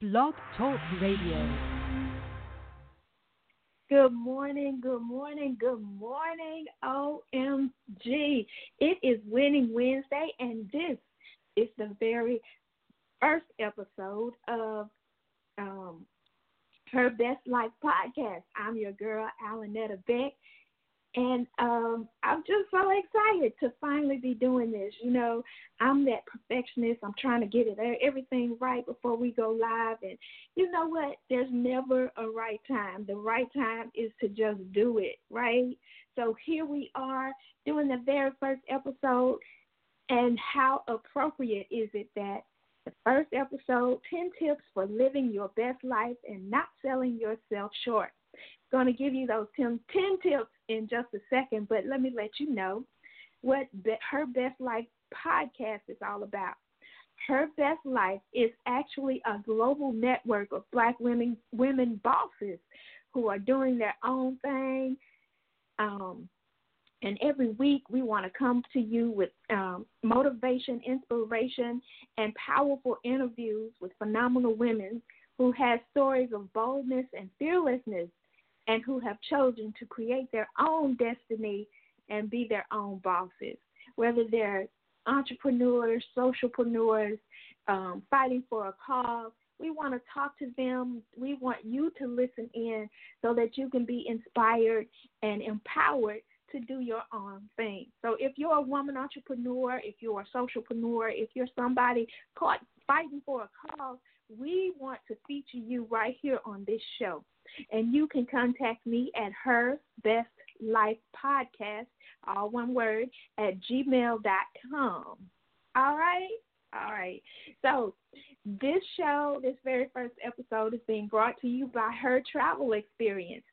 Blog Talk Radio. Good morning, good morning, good morning, OMG. It is Winning Wednesday, and this is the very first episode of um, Her Best Life podcast. I'm your girl, Alynetta Beck, and um, I'm just so excited to finally be doing this. You know, I'm that perfectionist. I'm trying to get it everything right before we go live. And you know what? There's never a right time. The right time is to just do it, right? So here we are doing the very first episode. And how appropriate is it that the first episode 10 tips for living your best life and not selling yourself short? going to give you those 10, 10 tips in just a second, but let me let you know what Be- Her Best Life podcast is all about. Her Best Life is actually a global network of black women women bosses who are doing their own thing. Um, and every week we want to come to you with um, motivation, inspiration, and powerful interviews with phenomenal women who have stories of boldness and fearlessness and who have chosen to create their own destiny and be their own bosses, whether they're entrepreneurs, socialpreneurs, um, fighting for a cause. We want to talk to them. We want you to listen in so that you can be inspired and empowered to do your own thing. So if you're a woman entrepreneur, if you're a socialpreneur, if you're somebody caught fighting for a cause, we want to feature you right here on this show. And you can contact me at her best life podcast, all one word, at gmail.com. All right? All right. So this show, this very first episode, is being brought to you by Her Travel Experience.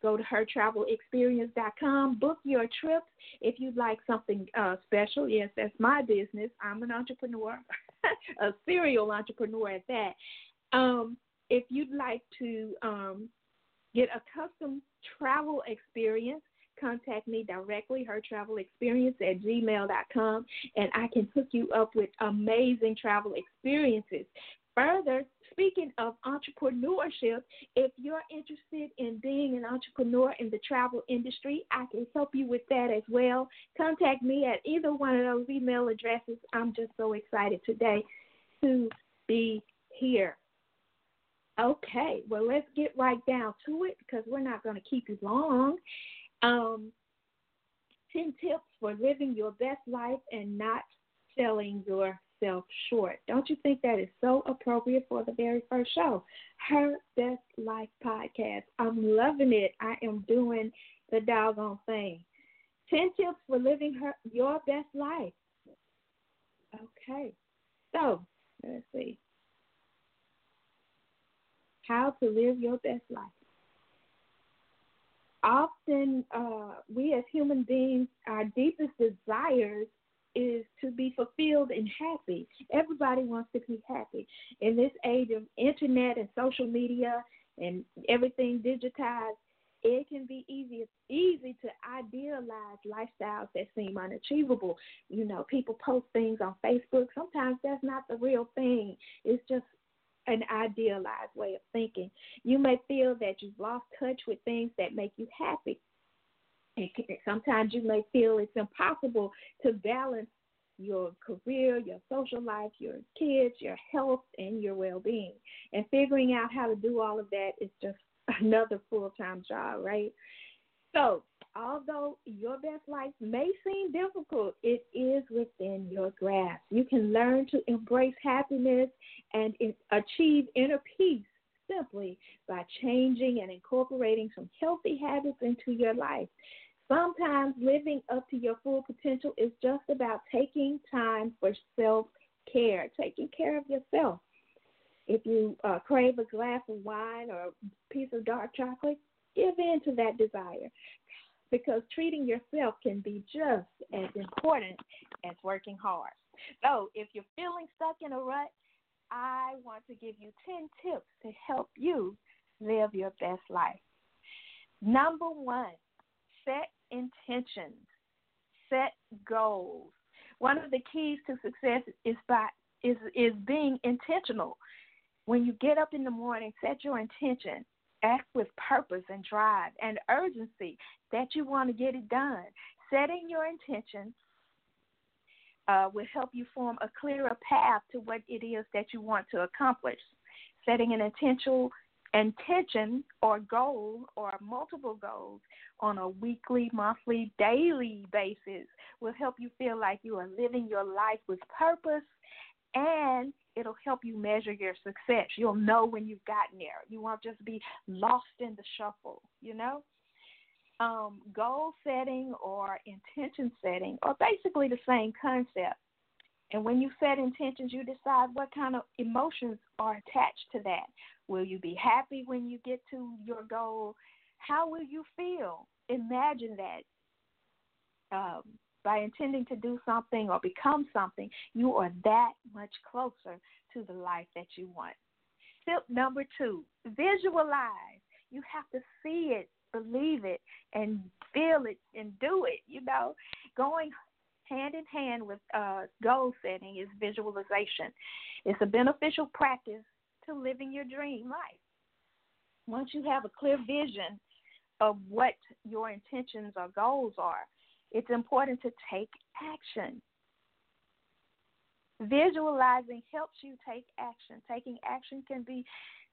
Go to hertravelexperience.com, book your trips if you'd like something uh, special. Yes, that's my business. I'm an entrepreneur, a serial entrepreneur at that. Um, if you'd like to um, get a custom travel experience, contact me directly, her travel experience at gmail.com, and I can hook you up with amazing travel experiences. Further, speaking of entrepreneurship, if you're interested in being an entrepreneur in the travel industry, I can help you with that as well. Contact me at either one of those email addresses. I'm just so excited today to be here. Okay, well, let's get right down to it because we're not going to keep you long. Um, 10 tips for living your best life and not selling short. Don't you think that is so appropriate for the very first show? Her Best Life podcast. I'm loving it. I am doing the doggone thing. 10 tips for living her, your best life. Okay, so let's see how to live your best life. Often, uh, we as human beings, our deepest desires is to be fulfilled and happy. Everybody wants to be happy. In this age of internet and social media and everything digitized, it can be easy easy to idealize lifestyles that seem unachievable. You know, people post things on Facebook. Sometimes that's not the real thing. It's just an idealized way of thinking. You may feel that you've lost touch with things that make you happy. And sometimes you may feel it's impossible to balance your career, your social life, your kids, your health, and your well being. And figuring out how to do all of that is just another full time job, right? So, although your best life may seem difficult, it is within your grasp. You can learn to embrace happiness and achieve inner peace simply by changing and incorporating some healthy habits into your life. Sometimes living up to your full potential is just about taking time for self care, taking care of yourself. If you uh, crave a glass of wine or a piece of dark chocolate, give in to that desire because treating yourself can be just as important as working hard. So, if you're feeling stuck in a rut, I want to give you 10 tips to help you live your best life. Number one, set intentions, set goals. One of the keys to success is by is is being intentional When you get up in the morning, set your intention. Act with purpose and drive and urgency that you want to get it done. Setting your intention uh, will help you form a clearer path to what it is that you want to accomplish. Setting an intentional intention or goal or multiple goals on a weekly, monthly, daily basis will help you feel like you are living your life with purpose and it'll help you measure your success. You'll know when you've gotten there. You won't just be lost in the shuffle, you know? Um, goal setting or intention setting are basically the same concept. And when you set intentions, you decide what kind of emotions are attached to that. Will you be happy when you get to your goal? How will you feel? Imagine that. Um, by intending to do something or become something, you are that much closer to the life that you want. Tip number two visualize. You have to see it, believe it, and feel it and do it. You know, going hand in hand with uh, goal setting is visualization. It's a beneficial practice to living your dream life. Once you have a clear vision of what your intentions or goals are, it's important to take action. Visualizing helps you take action. Taking action can be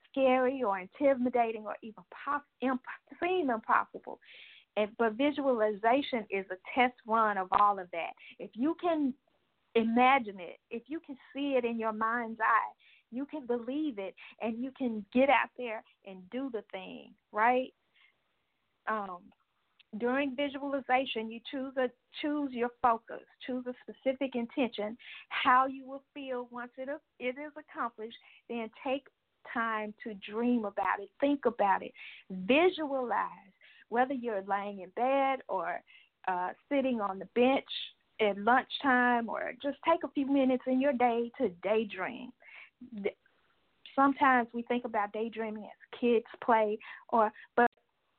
scary or intimidating or even imp- seem impossible. And, but visualization is a test run of all of that. If you can imagine it, if you can see it in your mind's eye, you can believe it and you can get out there and do the thing, right? Um, during visualization, you choose a choose your focus, choose a specific intention, how you will feel once it it is accomplished. Then take time to dream about it, think about it, visualize. Whether you're laying in bed or uh, sitting on the bench at lunchtime, or just take a few minutes in your day to daydream. Sometimes we think about daydreaming as kids play, or but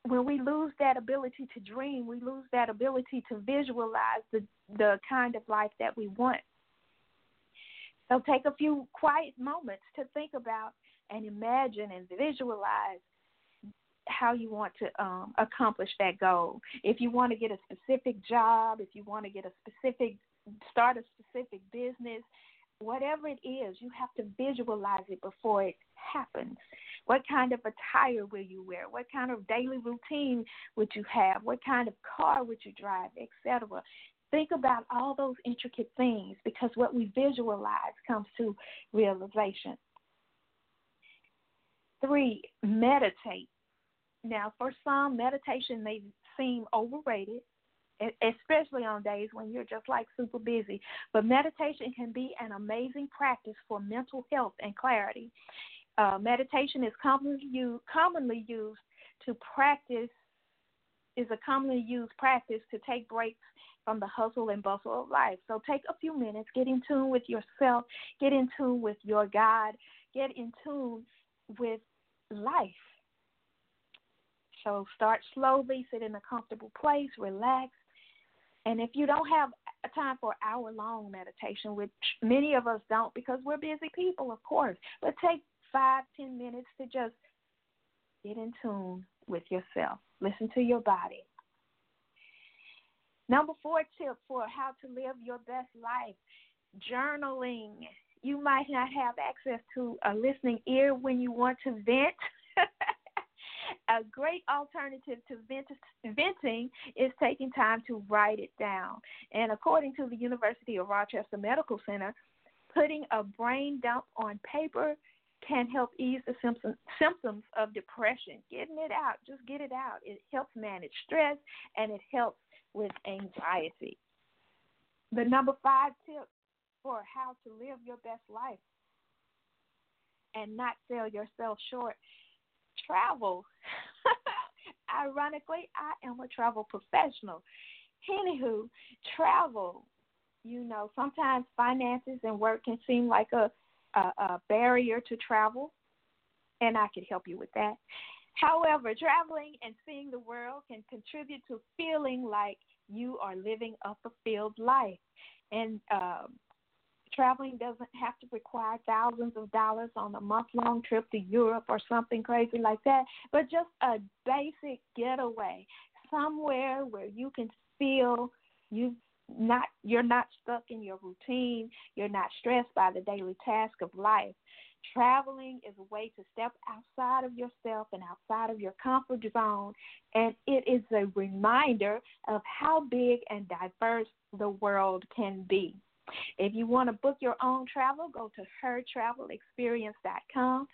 when we lose that ability to dream, we lose that ability to visualize the the kind of life that we want. So take a few quiet moments to think about and imagine and visualize how you want to um, accomplish that goal. If you want to get a specific job, if you want to get a specific start a specific business, whatever it is, you have to visualize it before it happens. What kind of attire will you wear? What kind of daily routine would you have? What kind of car would you drive, etc. Think about all those intricate things because what we visualize comes to realization. Three, meditate. Now, for some, meditation may seem overrated, especially on days when you're just like super busy. But meditation can be an amazing practice for mental health and clarity. Uh, meditation is commonly used, commonly used to practice is a commonly used practice to take breaks from the hustle and bustle of life. So take a few minutes, get in tune with yourself, get in tune with your God, get in tune with life. So start slowly, sit in a comfortable place, relax. And if you don't have a time for hour long meditation, which many of us don't because we're busy people, of course, but take five, ten minutes to just get in tune with yourself. Listen to your body. Number four tip for how to live your best life journaling. You might not have access to a listening ear when you want to vent. A great alternative to venting is taking time to write it down. And according to the University of Rochester Medical Center, putting a brain dump on paper can help ease the symptoms of depression. Getting it out, just get it out. It helps manage stress and it helps with anxiety. The number five tip for how to live your best life and not sell yourself short travel. Ironically, I am a travel professional. Anywho, travel. You know, sometimes finances and work can seem like a a, a barrier to travel, and I could help you with that. However, traveling and seeing the world can contribute to feeling like you are living a fulfilled life. And um, Traveling doesn't have to require thousands of dollars on a month long trip to Europe or something crazy like that, but just a basic getaway somewhere where you can feel you not you're not stuck in your routine, you're not stressed by the daily task of life. Traveling is a way to step outside of yourself and outside of your comfort zone, and it is a reminder of how big and diverse the world can be. If you want to book your own travel, go to hertravelexperience.com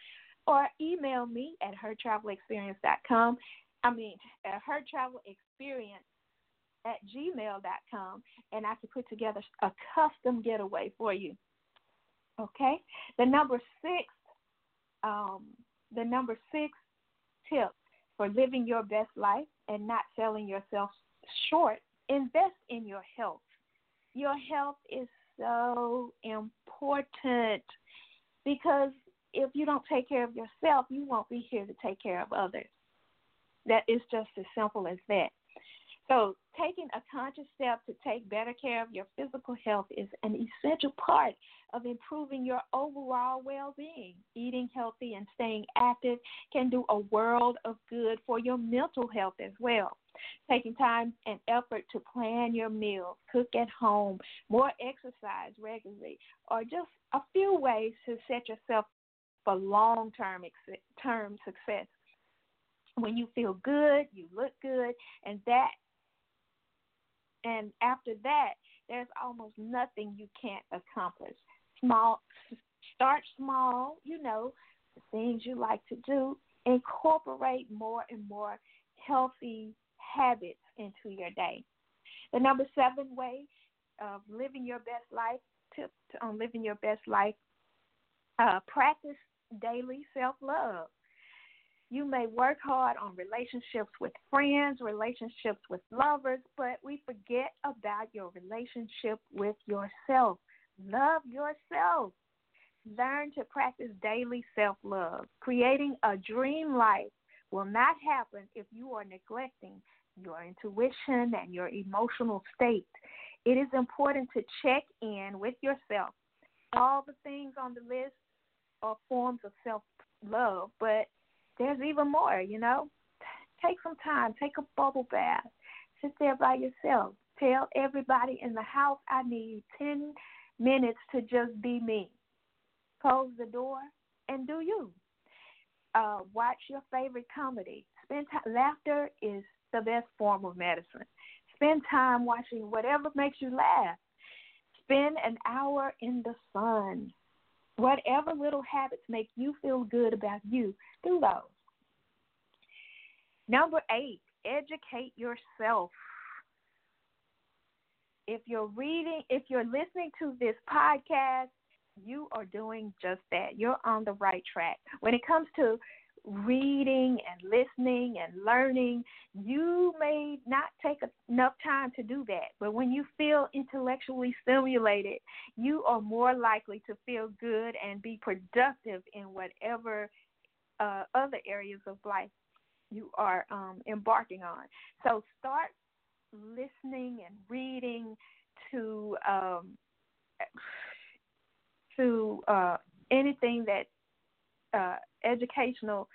or email me at hertravelexperience.com. I mean, at hertravelexperience at gmail.com, and I can put together a custom getaway for you. Okay? The number six, um, the number six tip for living your best life and not selling yourself short, invest in your health. Your health is so important because if you don't take care of yourself, you won't be here to take care of others. That is just as simple as that. So, taking a conscious step to take better care of your physical health is an essential part of improving your overall well being. Eating healthy and staying active can do a world of good for your mental health as well. Taking time and effort to plan your meals, cook at home, more exercise regularly, or just a few ways to set yourself for long term success. When you feel good, you look good, and that and after that, there's almost nothing you can't accomplish. Small, start small. You know the things you like to do. Incorporate more and more healthy habits into your day. The number seven way of living your best life, tip on living your best life, uh, practice daily self love. You may work hard on relationships with friends, relationships with lovers, but we forget about your relationship with yourself. Love yourself. Learn to practice daily self love. Creating a dream life will not happen if you are neglecting your intuition and your emotional state. It is important to check in with yourself. All the things on the list are forms of self love, but there's even more, you know. Take some time, take a bubble bath, sit there by yourself. Tell everybody in the house I need 10 minutes to just be me. Close the door and do you. Uh, watch your favorite comedy. Spend time. Laughter is the best form of medicine. Spend time watching whatever makes you laugh. Spend an hour in the sun. Whatever little habits make you feel good about you, do those. Number eight, educate yourself. If you're reading, if you're listening to this podcast, you are doing just that. You're on the right track. When it comes to reading and listening and learning, you may not take enough time to do that. But when you feel intellectually stimulated, you are more likely to feel good and be productive in whatever uh, other areas of life you are um, embarking on. So start listening and reading to um, to uh, anything that uh, educational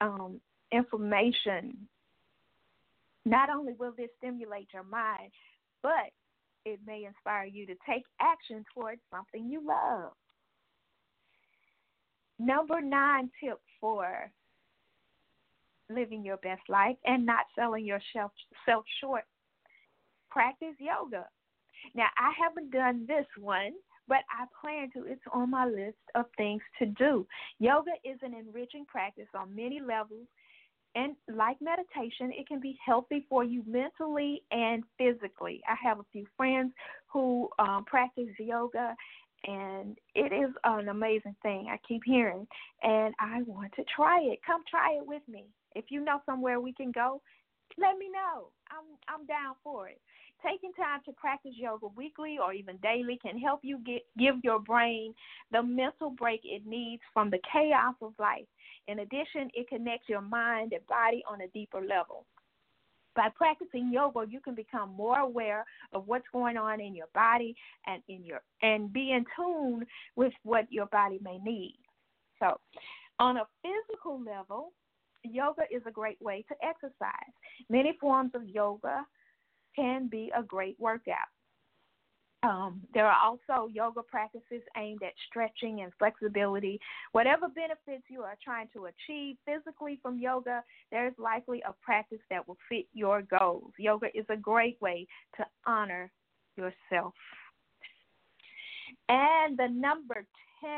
um, information. Not only will this stimulate your mind, but it may inspire you to take action towards something you love. Number nine tip for living your best life and not selling yourself self short. Practice yoga. Now, I haven't done this one, but I plan to. It's on my list of things to do. Yoga is an enriching practice on many levels. And like meditation, it can be healthy for you mentally and physically. I have a few friends who um, practice yoga, and it is an amazing thing. I keep hearing, and I want to try it. Come try it with me. If you know somewhere we can go, let me know. I'm I'm down for it. Taking time to practice yoga weekly or even daily can help you get give your brain the mental break it needs from the chaos of life. In addition, it connects your mind and body on a deeper level. by practicing yoga you can become more aware of what's going on in your body and in your and be in tune with what your body may need so on a physical level yoga is a great way to exercise many forms of yoga can be a great workout um, there are also yoga practices aimed at stretching and flexibility. Whatever benefits you are trying to achieve physically from yoga, there's likely a practice that will fit your goals. Yoga is a great way to honor yourself. And the number 10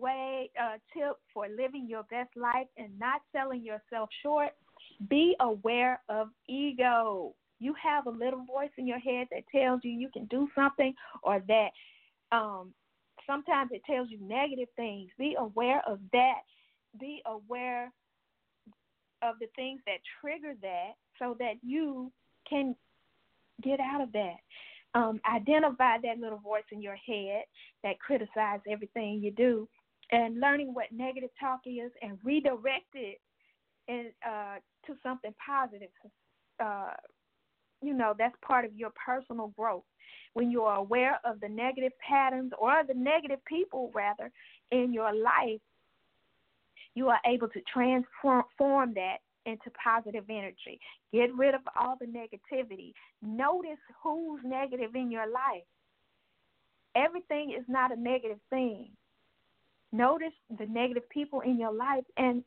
way uh, tip for living your best life and not selling yourself short be aware of ego you have a little voice in your head that tells you you can do something or that um, sometimes it tells you negative things. Be aware of that. Be aware of the things that trigger that so that you can get out of that. Um, identify that little voice in your head that criticizes everything you do and learning what negative talk is and redirect it uh, to something positive. Uh, you know, that's part of your personal growth. When you are aware of the negative patterns or the negative people, rather, in your life, you are able to transform that into positive energy. Get rid of all the negativity. Notice who's negative in your life. Everything is not a negative thing. Notice the negative people in your life and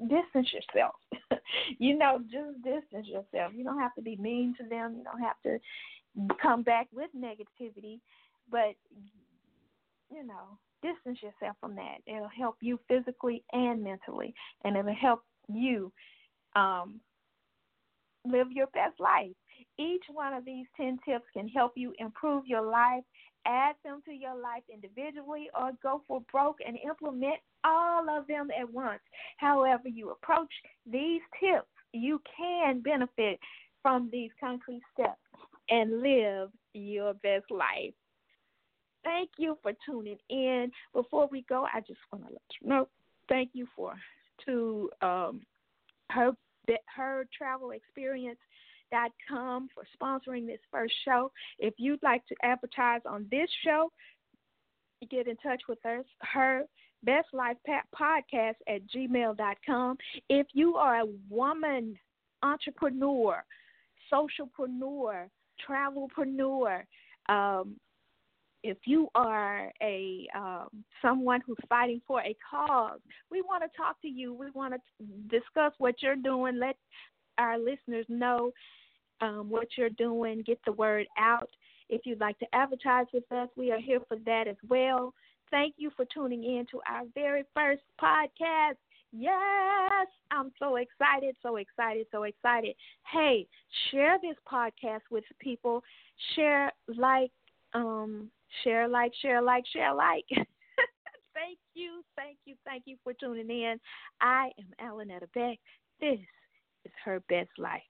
distance yourself. you know, just distance yourself. You don't have to be mean to them. You don't have to come back with negativity, but you know, distance yourself from that. It'll help you physically and mentally, and it'll help you um, live your best life. Each one of these 10 tips can help you improve your life, add them to your life individually, or go for broke and implement all of them at once. However, you approach these tips, you can benefit from these concrete steps and live your best life. Thank you for tuning in. Before we go, I just want to let you know thank you for to um, her her travel experience com for sponsoring this first show. If you'd like to advertise on this show, get in touch with us. Her Best Life Podcast at gmail.com. If you are a woman entrepreneur, socialpreneur, travelpreneur, um, if you are a um, someone who's fighting for a cause, we want to talk to you. We want to discuss what you're doing. Let our listeners know um, what you're doing. Get the word out. If you'd like to advertise with us, we are here for that as well. Thank you for tuning in to our very first podcast. Yes, I'm so excited, so excited, so excited. Hey, share this podcast with people. Share, like, um, share, like, share, like, share, like. thank you, thank you, thank you for tuning in. I am Alynetta Beck. This is her best life.